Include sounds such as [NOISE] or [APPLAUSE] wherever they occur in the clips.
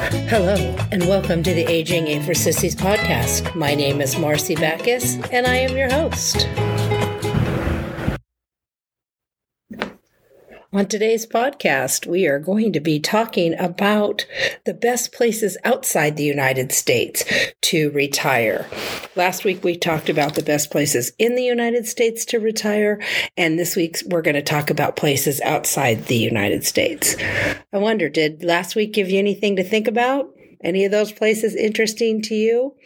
Hello, and welcome to the Aging Ain't for Sissies podcast. My name is Marcy Backus, and I am your host. On today's podcast, we are going to be talking about the best places outside the United States to retire. Last week, we talked about the best places in the United States to retire, and this week, we're going to talk about places outside the United States. I wonder, did last week give you anything to think about? Any of those places interesting to you?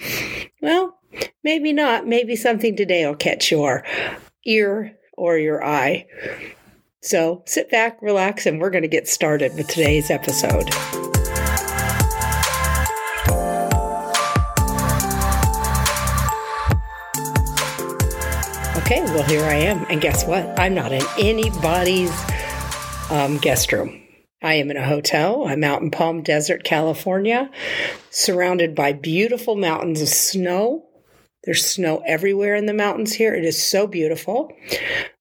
Well, maybe not. Maybe something today will catch your ear or your eye. So sit back, relax, and we're going to get started with today's episode. Okay, well, here I am. And guess what? I'm not in anybody's um, guest room. I am in a hotel. I'm out in Palm Desert, California, surrounded by beautiful mountains of snow there's snow everywhere in the mountains here. It is so beautiful.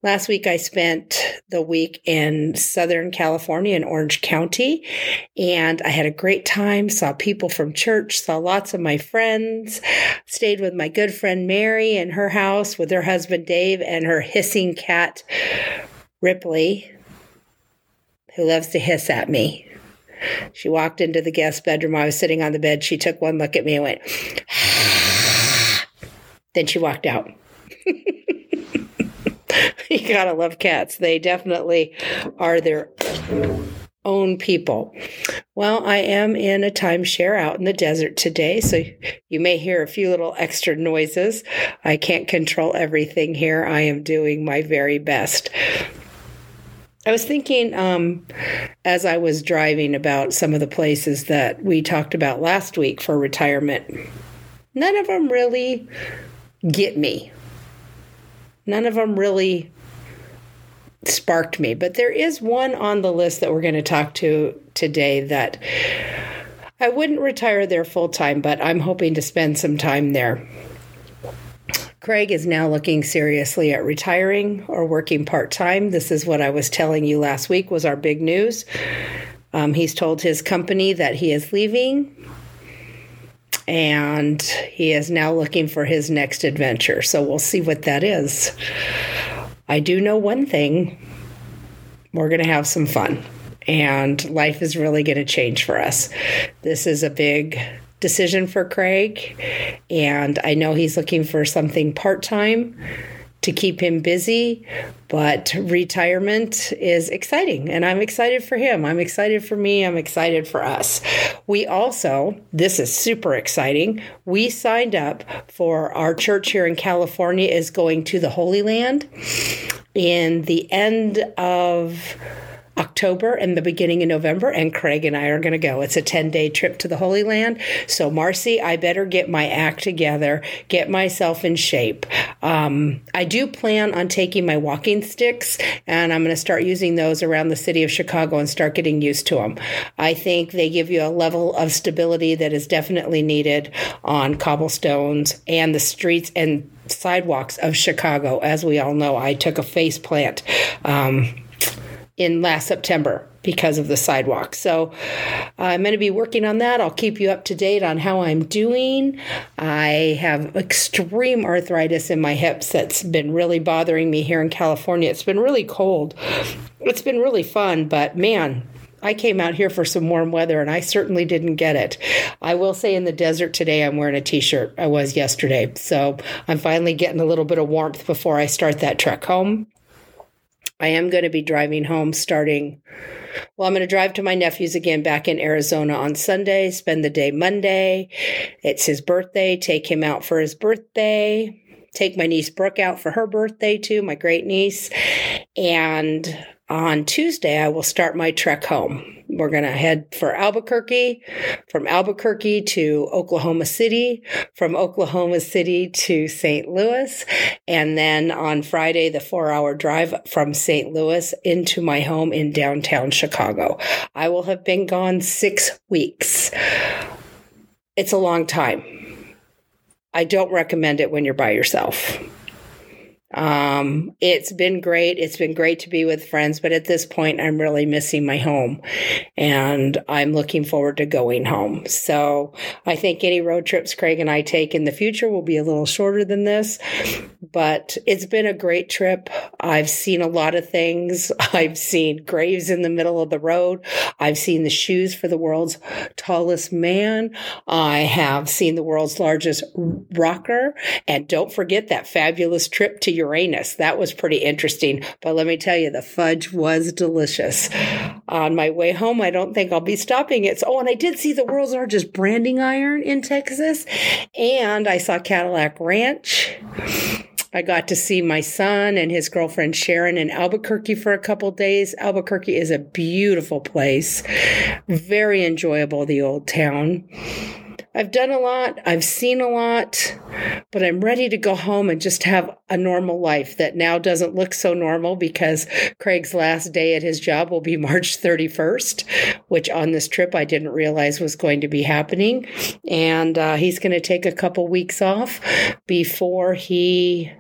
Last week, I spent the week in Southern California in Orange County, and I had a great time. Saw people from church, saw lots of my friends, stayed with my good friend Mary in her house with her husband Dave and her hissing cat Ripley, who loves to hiss at me. She walked into the guest bedroom. I was sitting on the bed. She took one look at me and went, then she walked out. [LAUGHS] you gotta love cats. They definitely are their own people. Well, I am in a timeshare out in the desert today, so you may hear a few little extra noises. I can't control everything here. I am doing my very best. I was thinking um, as I was driving about some of the places that we talked about last week for retirement. None of them really get me. None of them really sparked me, but there is one on the list that we're going to talk to today that I wouldn't retire there full time, but I'm hoping to spend some time there. Craig is now looking seriously at retiring or working part time. This is what I was telling you last week was our big news. Um, he's told his company that he is leaving and he is now looking for his next adventure. So we'll see what that is. I do know one thing we're going to have some fun, and life is really going to change for us. This is a big decision for Craig, and I know he's looking for something part time to keep him busy, but retirement is exciting and I'm excited for him. I'm excited for me. I'm excited for us. We also, this is super exciting. We signed up for our church here in California is going to the Holy Land in the end of October and the beginning of November, and Craig and I are going to go. It's a 10 day trip to the Holy Land. So, Marcy, I better get my act together, get myself in shape. Um, I do plan on taking my walking sticks, and I'm going to start using those around the city of Chicago and start getting used to them. I think they give you a level of stability that is definitely needed on cobblestones and the streets and sidewalks of Chicago. As we all know, I took a face plant. Um, in last September because of the sidewalk. So uh, I'm going to be working on that. I'll keep you up to date on how I'm doing. I have extreme arthritis in my hips that's been really bothering me here in California. It's been really cold. It's been really fun, but man, I came out here for some warm weather and I certainly didn't get it. I will say in the desert today, I'm wearing a t shirt. I was yesterday. So I'm finally getting a little bit of warmth before I start that trek home. I am going to be driving home starting. Well, I'm going to drive to my nephew's again back in Arizona on Sunday, spend the day Monday. It's his birthday, take him out for his birthday, take my niece Brooke out for her birthday too, my great niece. And on Tuesday, I will start my trek home. We're going to head for Albuquerque, from Albuquerque to Oklahoma City, from Oklahoma City to St. Louis, and then on Friday, the four hour drive from St. Louis into my home in downtown Chicago. I will have been gone six weeks. It's a long time. I don't recommend it when you're by yourself. Um, it's been great. It's been great to be with friends, but at this point, I'm really missing my home and I'm looking forward to going home. So I think any road trips Craig and I take in the future will be a little shorter than this, but it's been a great trip. I've seen a lot of things. [LAUGHS] I've seen graves in the middle of the road. I've seen the shoes for the world's tallest man. I have seen the world's largest rocker. And don't forget that fabulous trip to Uranus. That was pretty interesting. But let me tell you, the fudge was delicious. On my way home, I don't think I'll be stopping it. So, oh, and I did see the world's largest branding iron in Texas. And I saw Cadillac Ranch. I got to see my son and his girlfriend Sharon in Albuquerque for a couple days. Albuquerque is a beautiful place, very enjoyable, the old town. I've done a lot, I've seen a lot, but I'm ready to go home and just have a normal life that now doesn't look so normal because Craig's last day at his job will be [LAUGHS] March 31st, which on this trip I didn't realize was going to be happening. And uh, he's going to take a couple weeks off before he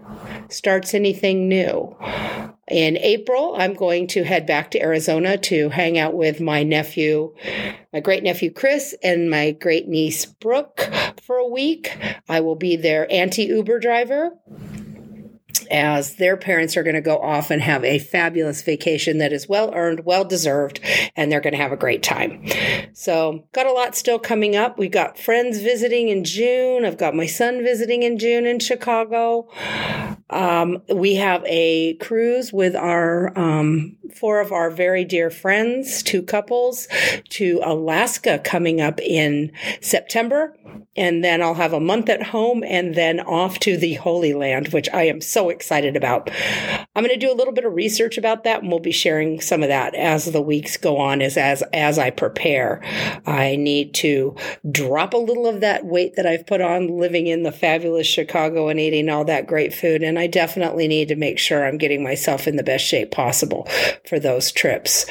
starts anything new. In April, I'm going to head back to Arizona to hang out with my nephew, my great nephew Chris, and my great niece Brooke for a week. I will be their auntie Uber driver as their parents are going to go off and have a fabulous vacation that is well earned, well deserved, and they're going to have a great time. So, got a lot still coming up. We've got friends visiting in June. I've got my son visiting in June in Chicago. Um, we have a cruise with our um, four of our very dear friends, two couples, to Alaska coming up in September. And then I'll have a month at home and then off to the Holy Land, which I am so excited about. I'm going to do a little bit of research about that and we'll be sharing some of that as the weeks go on as as as I prepare. I need to drop a little of that weight that I've put on living in the fabulous Chicago and eating all that great food and I definitely need to make sure I'm getting myself in the best shape possible for those trips.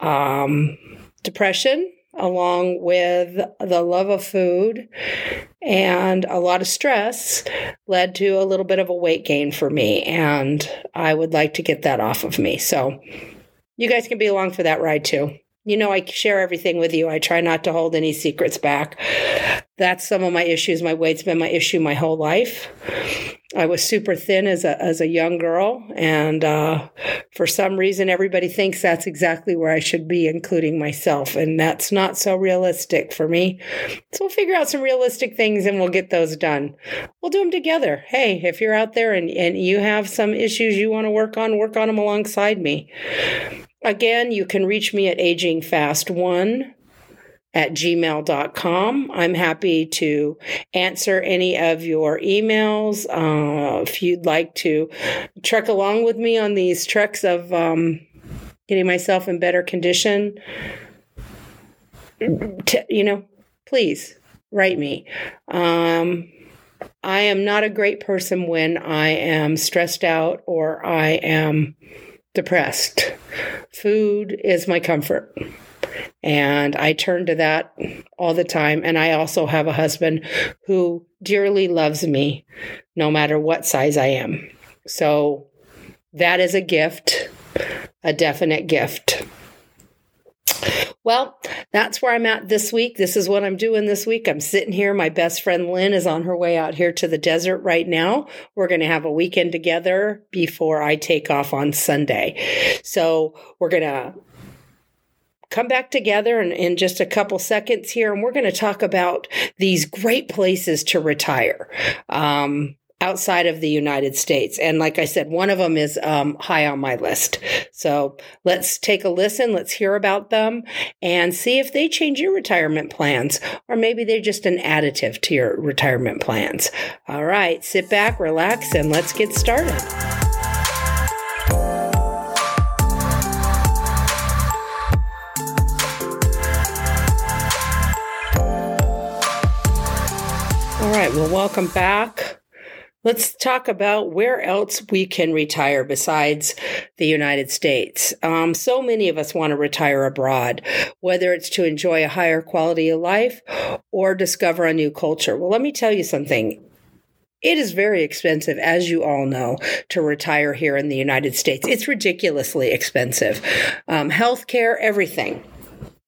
Um, depression along with the love of food and a lot of stress led to a little bit of a weight gain for me and I would like to get that off of me. So you guys can be along for that ride too. You know, I share everything with you. I try not to hold any secrets back. That's some of my issues. My weight's been my issue my whole life. I was super thin as a as a young girl, and uh, for some reason, everybody thinks that's exactly where I should be, including myself, and that's not so realistic for me. So we'll figure out some realistic things, and we'll get those done. We'll do them together. Hey, if you're out there and and you have some issues you want to work on, work on them alongside me. Again, you can reach me at agingfast1 at gmail.com. I'm happy to answer any of your emails. Uh, if you'd like to trek along with me on these treks of um, getting myself in better condition, t- you know, please write me. Um, I am not a great person when I am stressed out or I am depressed. Food is my comfort. And I turn to that all the time. And I also have a husband who dearly loves me no matter what size I am. So that is a gift, a definite gift. Well, that's where I'm at this week. This is what I'm doing this week. I'm sitting here. My best friend Lynn is on her way out here to the desert right now. We're going to have a weekend together before I take off on Sunday. So we're going to come back together in, in just a couple seconds here and we're going to talk about these great places to retire. Um, outside of the United States. And like I said, one of them is um, high on my list. So let's take a listen. Let's hear about them and see if they change your retirement plans, or maybe they're just an additive to your retirement plans. All right, sit back, relax, and let's get started. All right, well, welcome back. Let's talk about where else we can retire besides the United States. Um, so many of us want to retire abroad, whether it's to enjoy a higher quality of life or discover a new culture. Well, let me tell you something It is very expensive, as you all know, to retire here in the United States. It's ridiculously expensive. Um, healthcare, everything.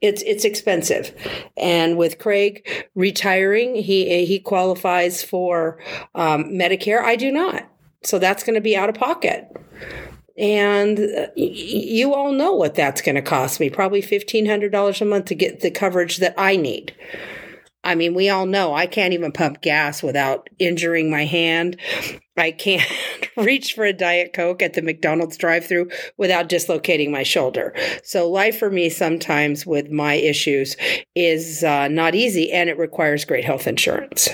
It's it's expensive, and with Craig retiring, he he qualifies for um, Medicare. I do not, so that's going to be out of pocket. And uh, you all know what that's going to cost me probably $1,500 a month to get the coverage that I need. I mean, we all know I can't even pump gas without injuring my hand. I can't [LAUGHS] reach for a Diet Coke at the McDonald's drive through without dislocating my shoulder. So, life for me sometimes with my issues is uh, not easy and it requires great health insurance.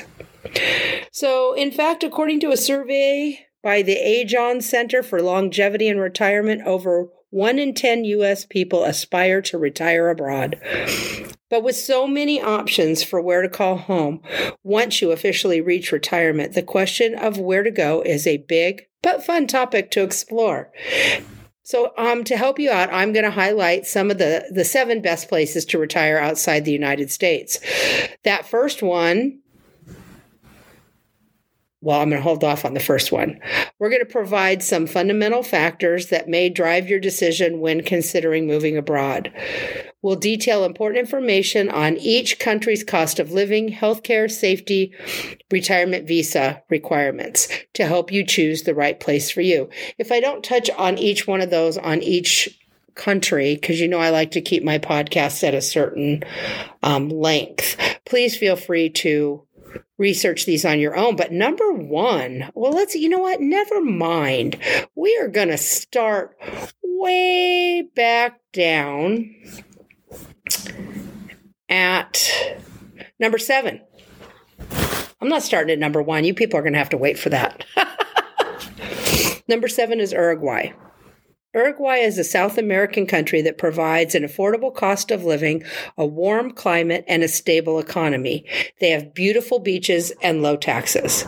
So, in fact, according to a survey by the Aegon Center for Longevity and Retirement, over 1 in 10 U.S. people aspire to retire abroad. But with so many options for where to call home, once you officially reach retirement, the question of where to go is a big but fun topic to explore. So, um, to help you out, I'm going to highlight some of the, the seven best places to retire outside the United States. That first one well, I'm going to hold off on the first one. We're going to provide some fundamental factors that may drive your decision when considering moving abroad. We'll detail important information on each country's cost of living, healthcare, safety, retirement visa requirements to help you choose the right place for you. If I don't touch on each one of those on each country, because you know I like to keep my podcasts at a certain um, length, please feel free to research these on your own. But number one, well, let's, you know what? Never mind. We are going to start way back down at number seven. I'm not starting at number one. You people are going to have to wait for that. [LAUGHS] number seven is Uruguay. Uruguay is a South American country that provides an affordable cost of living, a warm climate, and a stable economy. They have beautiful beaches and low taxes.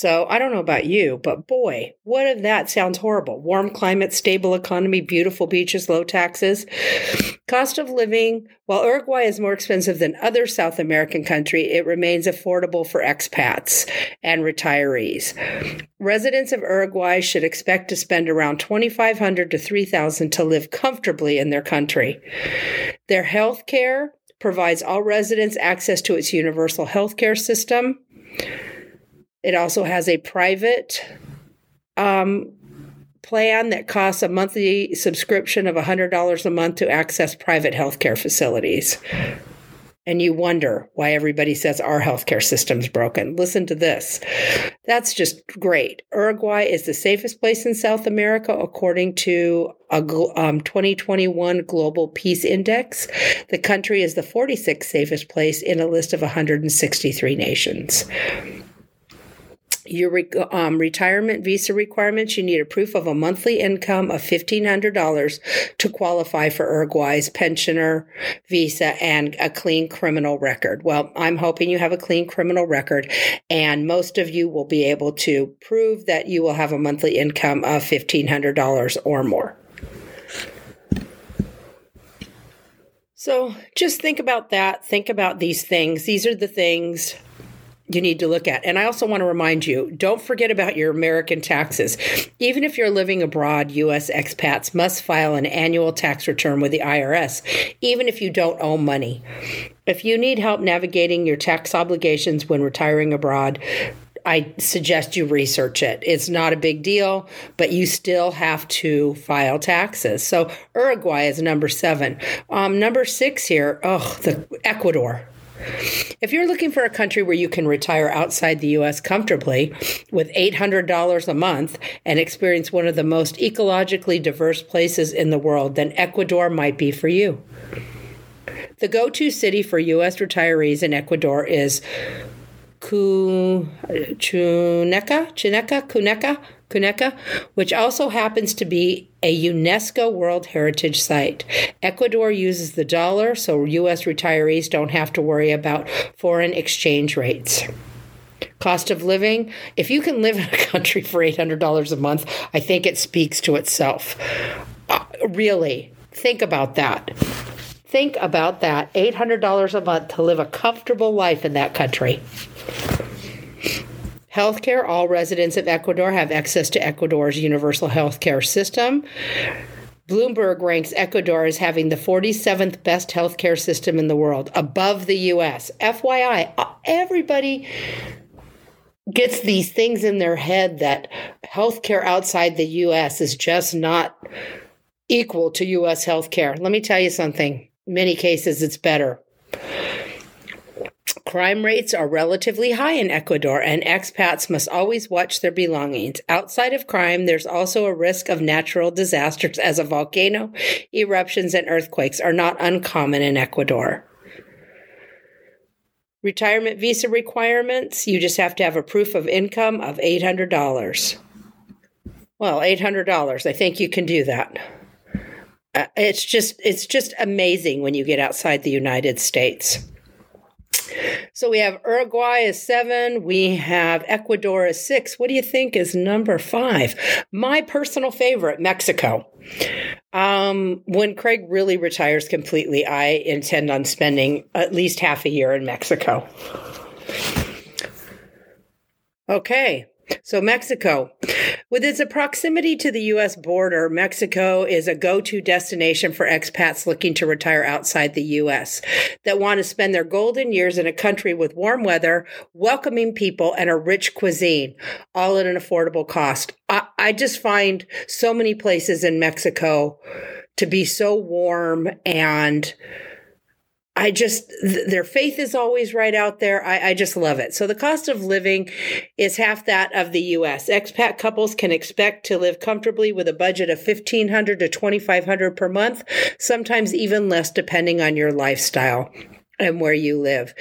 So I don't know about you, but boy, what if that sounds horrible? Warm climate, stable economy, beautiful beaches, low taxes. Cost of living, while Uruguay is more expensive than other South American country, it remains affordable for expats and retirees. Residents of Uruguay should expect to spend around 2500 to 3000 to live comfortably in their country. Their health care provides all residents access to its universal health care system. It also has a private um, plan that costs a monthly subscription of $100 a month to access private healthcare facilities. And you wonder why everybody says our healthcare system's broken. Listen to this. That's just great. Uruguay is the safest place in South America, according to a um, 2021 Global Peace Index. The country is the 46th safest place in a list of 163 nations your um, retirement visa requirements, you need a proof of a monthly income of $1,500 to qualify for Uruguay's pensioner visa and a clean criminal record. Well, I'm hoping you have a clean criminal record, and most of you will be able to prove that you will have a monthly income of $1,500 or more. So just think about that. Think about these things. These are the things you need to look at. And I also want to remind you don't forget about your American taxes. Even if you're living abroad, U.S. expats must file an annual tax return with the IRS, even if you don't owe money. If you need help navigating your tax obligations when retiring abroad, I suggest you research it. It's not a big deal, but you still have to file taxes. So Uruguay is number seven. Um, number six here, oh, the Ecuador. If you're looking for a country where you can retire outside the U.S. comfortably with $800 a month and experience one of the most ecologically diverse places in the world, then Ecuador might be for you. The go to city for U.S. retirees in Ecuador is Cuneca, Chuneca, Cuneca, Cuneca, which also happens to be a UNESCO World Heritage Site. Ecuador uses the dollar, so U.S. retirees don't have to worry about foreign exchange rates. Cost of living, if you can live in a [LAUGHS] country for $800 a month, I think it speaks to itself. Uh, really, Think about that. Think about that $800 a month to live a comfortable life in that country. Healthcare all residents of Ecuador have access to Ecuador's universal healthcare system. Bloomberg ranks Ecuador as having the 47th best healthcare system in the world, above the US. FYI, uh, everybody gets these things in their head that healthcare outside the US is just not equal to US healthcare. Let me tell you something. In many cases, it's better. Crime rates are relatively high in Ecuador, and expats must always watch their belongings. Outside of crime, there's also a risk of natural disasters, as a volcano, eruptions, and earthquakes are not uncommon in Ecuador. Retirement visa requirements you just have to have a proof of income of $800. Well, $800. I think you can do that. Uh, it's just it's just amazing when you get outside the United States. So we have Uruguay is seven. We have Ecuador is six. What do you think is number five? My personal favorite, Mexico. Um, when Craig really retires completely, I intend on spending at least half a year in Mexico. Okay, so, Mexico. With its proximity to the U.S. border, Mexico is a go to destination for expats looking to retire outside the U.S. that want to spend their golden years in a country with warm weather, welcoming people, and a rich cuisine, all at an affordable cost. I, I just find so many places in Mexico to be so warm and I just, th- their faith is always right out there. I, I just love it. So the cost of living is half that of the U.S. Expat couples can expect to live comfortably with a budget of 1500 to 2500 per month, sometimes even less depending on your lifestyle and where you live.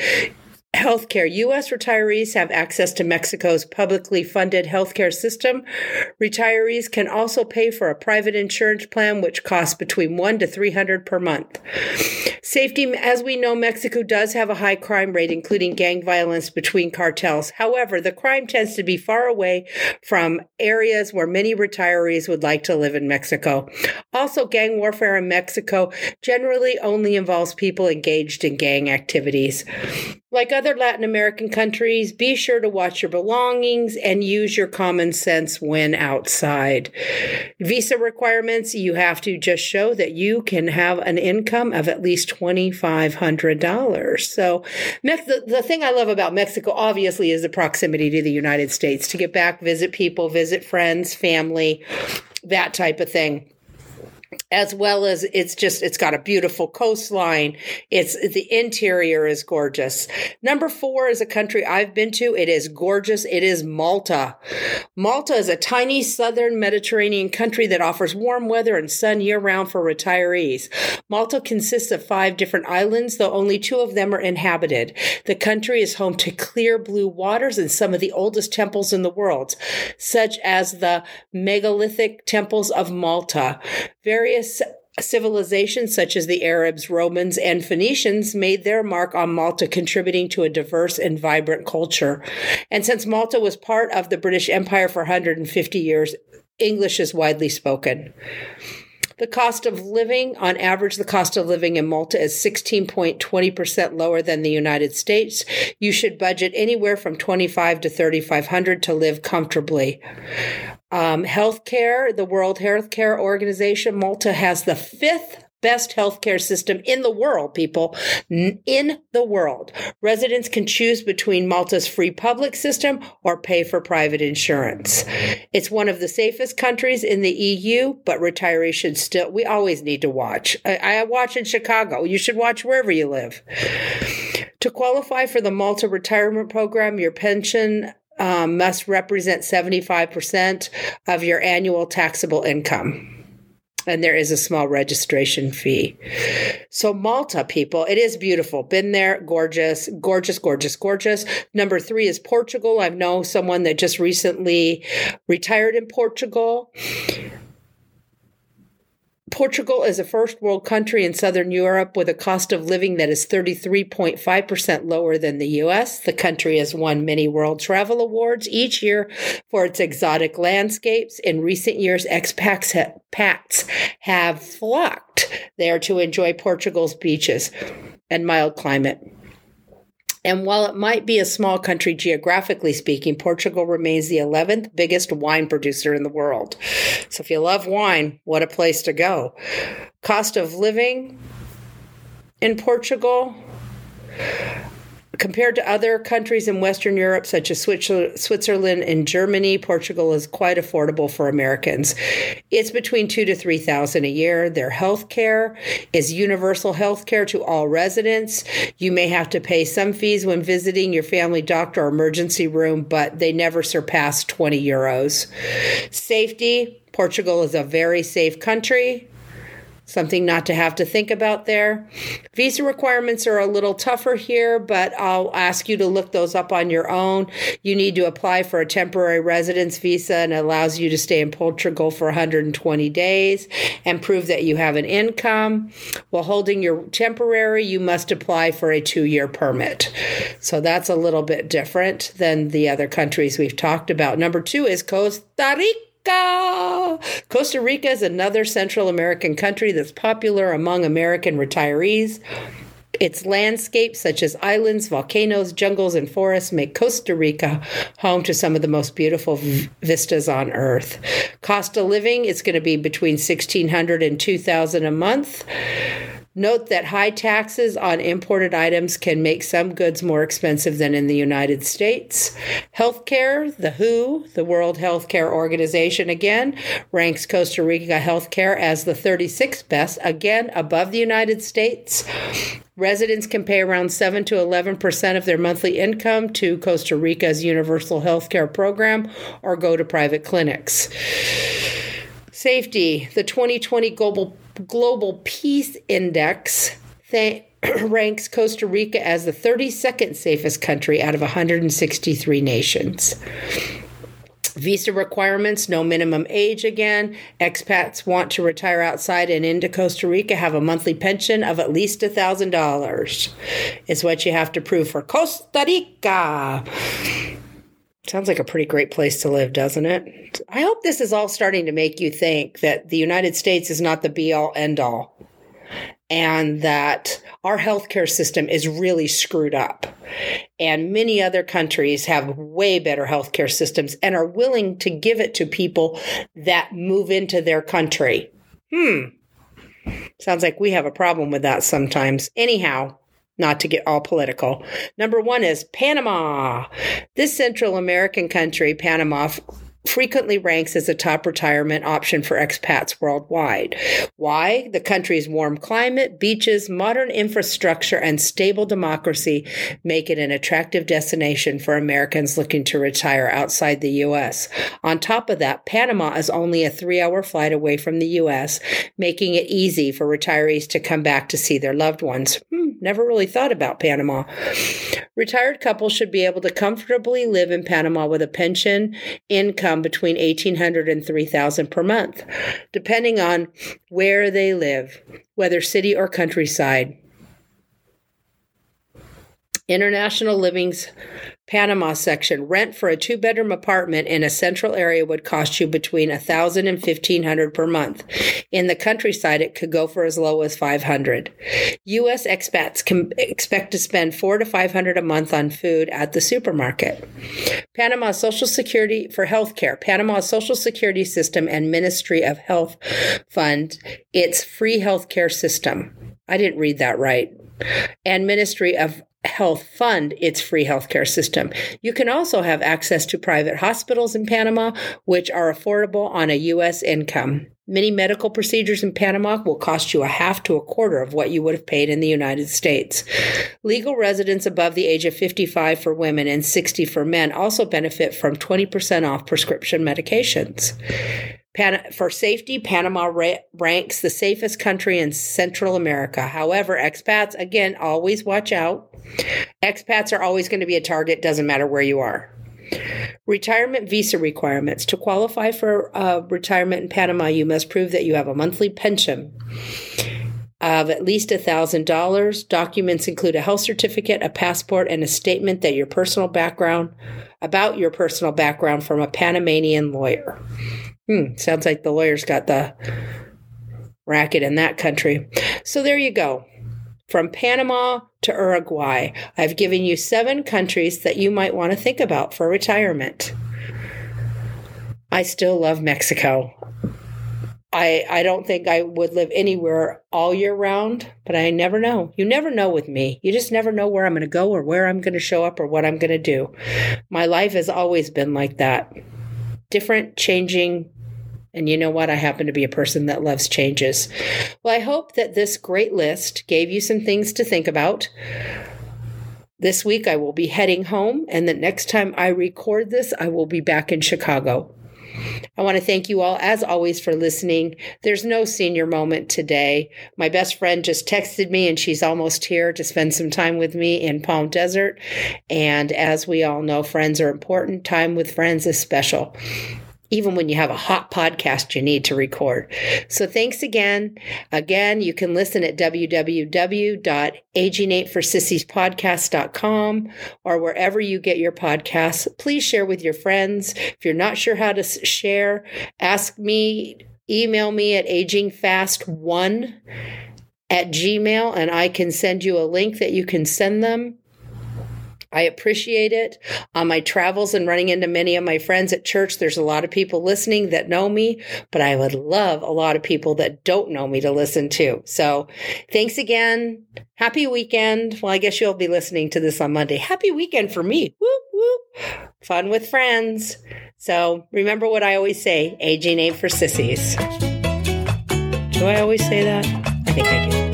Healthcare. U.S. retirees have access to Mexico's publicly funded healthcare system. Retirees can also pay for a private insurance plan, which costs between one to three hundred per month. Safety, as we know, Mexico does have a high crime rate, including gang violence between cartels. However, the crime tends to be far away from areas where many retirees would like to live in Mexico. Also, gang warfare in Mexico generally only involves people engaged in gang activities. Like other Latin American countries, be sure to watch your belongings and use your common sense when outside. Visa requirements you have to just show that you can have an income of at least $2,500. So, the, the thing I love about Mexico, obviously, is the proximity to the United States to get back, visit people, visit friends, family, that type of thing as well as it's just it's got a beautiful coastline. It's the interior is gorgeous. Number four is a country i've been to. It is gorgeous. It is malta. Malta is a tiny southern mediterranean country that offers warm weather and sun year round for retirees. Malta consists of five different islands though only two of them are inhabited. The country is home to clear blue waters and some of the oldest temples in the world such as the megalithic temples of malta Various civilizations such as the Arabs, Romans, and Phoenicians made their mark on Malta, contributing to a diverse and vibrant culture. And since Malta was part of the British Empire for 150 years, English is widely spoken. The cost of living, on average, the cost of living in Malta is 16.20% lower than the United States. You should budget anywhere from 25 to 3500 to live comfortably. Um, healthcare, the World Healthcare Organization, Malta has the fifth best healthcare system in the world, people, in the world. Residents can choose between Malta's free public system or pay for private insurance. It's one of the safest countries in the EU, but retirees should still, we always need to watch. I, I watch in Chicago. You should watch wherever you live. To qualify for the Malta retirement program, your pension um, must represent 75% of your annual taxable income and there is a small registration fee. So, Malta, people, it is beautiful. Been there, gorgeous, gorgeous, gorgeous, gorgeous. Number three is Portugal. I know someone that just recently retired in Portugal. Portugal is a first world country in southern Europe with a cost of living that is 33.5% lower than the US. The country has won many world travel awards each year for its exotic landscapes. In recent years, expats have flocked there to enjoy Portugal's beaches and mild climate. And while it might be a small country geographically speaking, Portugal remains the 11th biggest wine producer in the world. So if you love wine, what a place to go. Cost of living in Portugal Compared to other countries in Western Europe, such as Switzerland and Germany, Portugal is quite affordable for Americans. It's between two to three thousand a year. Their health care is universal health care to all residents. You may have to pay some fees when visiting your family doctor or emergency room, but they never surpass 20 euros. Safety Portugal is a very safe country something not to have to think about there. Visa requirements are a little tougher here, but I'll ask you to look those up on your own. You need to apply for a temporary residence visa and it allows you to stay in Portugal for 120 days and prove that you have an income. While holding your temporary, you must apply for a two year permit. So that's a little bit different than the other countries we've talked about. Number two is Costa Rica. Costa Rica is another Central American country that's popular among American retirees. Its landscapes, such as islands, volcanoes, jungles, and forests, make Costa Rica home to some of the most beautiful v- vistas on Earth. Cost of living is going to be between 1600 and 2000 a month. Note that high taxes on imported items can make some goods more expensive than in the United States. Healthcare, the WHO, the World Healthcare Organization, again, ranks Costa Rica healthcare as the 36th best, again, above the United States. Residents can pay around 7 to 11% of their monthly income to Costa Rica's universal healthcare program or go to private clinics. Safety, the 2020 Global Global Peace Index th- [CLEARS THROAT] ranks Costa Rica as the 32nd safest country out of 163 nations. Visa requirements, no minimum age again. Expats want to retire outside and into Costa Rica have a monthly pension of at least $1,000. It's what you have to prove for Costa Rica. Sounds like a pretty great place to live, doesn't it? I hope this is all starting to make you think that the United States is not the be all end all and that our healthcare system is really screwed up. And many other countries have way better healthcare systems and are willing to give it to people that move into their country. Hmm. Sounds like we have a problem with that sometimes. Anyhow, not to get all political. Number one is Panama. This Central American country, Panama, frequently ranks as a top retirement option for expats worldwide. Why? The country's warm climate, beaches, modern infrastructure, and stable democracy make it an attractive destination for Americans looking to retire outside the U.S. On top of that, Panama is only a three hour flight away from the U.S., making it easy for retirees to come back to see their loved ones. Hmm, never really thought about Panama. Retired couples should be able to comfortably live in Panama with a pension, income, income between 1800 and 3000 per month, depending on where they live, whether city or countryside. International Living's Panama section. Rent for a two bedroom apartment in a central area would cost you between a thousand and fifteen hundred per month. In the countryside, it could go for as low as five hundred. U.S. expats can expect to spend four to five hundred a month on food at the supermarket. Panama Social Security for healthcare. Panama Social Security System and Ministry of Health Fund its free healthcare system. I didn't read that right. And Ministry of Health fund its free healthcare system. You can also have access to private hospitals in Panama, which are affordable on a U.S. income. Many medical procedures in Panama will cost you a half to a quarter of what you would have paid in the United States. Legal residents above the age of 55 for women and 60 for men also benefit from 20% off prescription medications. Pan- for safety, Panama ra- ranks the safest country in Central America. However, expats, again, always watch out. Expats are always going to be a target, doesn't matter where you are. Retirement visa requirements. To qualify for uh, retirement in Panama, you must prove that you have a monthly pension of at least $1,000. Documents include a health certificate, a passport, and a statement that your personal background about your personal background from a Panamanian lawyer. Hmm, sounds like the lawyers got the racket in that country. So there you go. From Panama to Uruguay, I've given you seven countries that you might want to think about for retirement. I still love Mexico. I, I don't think I would live anywhere all year round, but I never know. You never know with me. You just never know where I'm going to go or where I'm going to show up or what I'm going to do. My life has always been like that different, changing, and you know what? I happen to be a person that loves changes. Well, I hope that this great list gave you some things to think about. This week I will be heading home, and the next time I record this, I will be back in Chicago. I want to thank you all, as always, for listening. There's no senior moment today. My best friend just texted me, and she's almost here to spend some time with me in Palm Desert. And as we all know, friends are important. Time with friends is special even when you have a hot podcast you need to record. So thanks again. Again, you can listen at www.aging8forsissies.podcast.com or wherever you get your podcasts. Please share with your friends. If you're not sure how to share, ask me, email me at agingfast1 at gmail and I can send you a link that you can send them. I appreciate it. On my travels and running into many of my friends at church, there's a lot of people listening that know me, but I would love a lot of people that don't know me to listen to. So thanks again. Happy weekend. Well, I guess you'll be listening to this on Monday. Happy weekend for me. Whoop, whoop. Fun with friends. So remember what I always say aging ain't for sissies. Do I always say that? I think I do.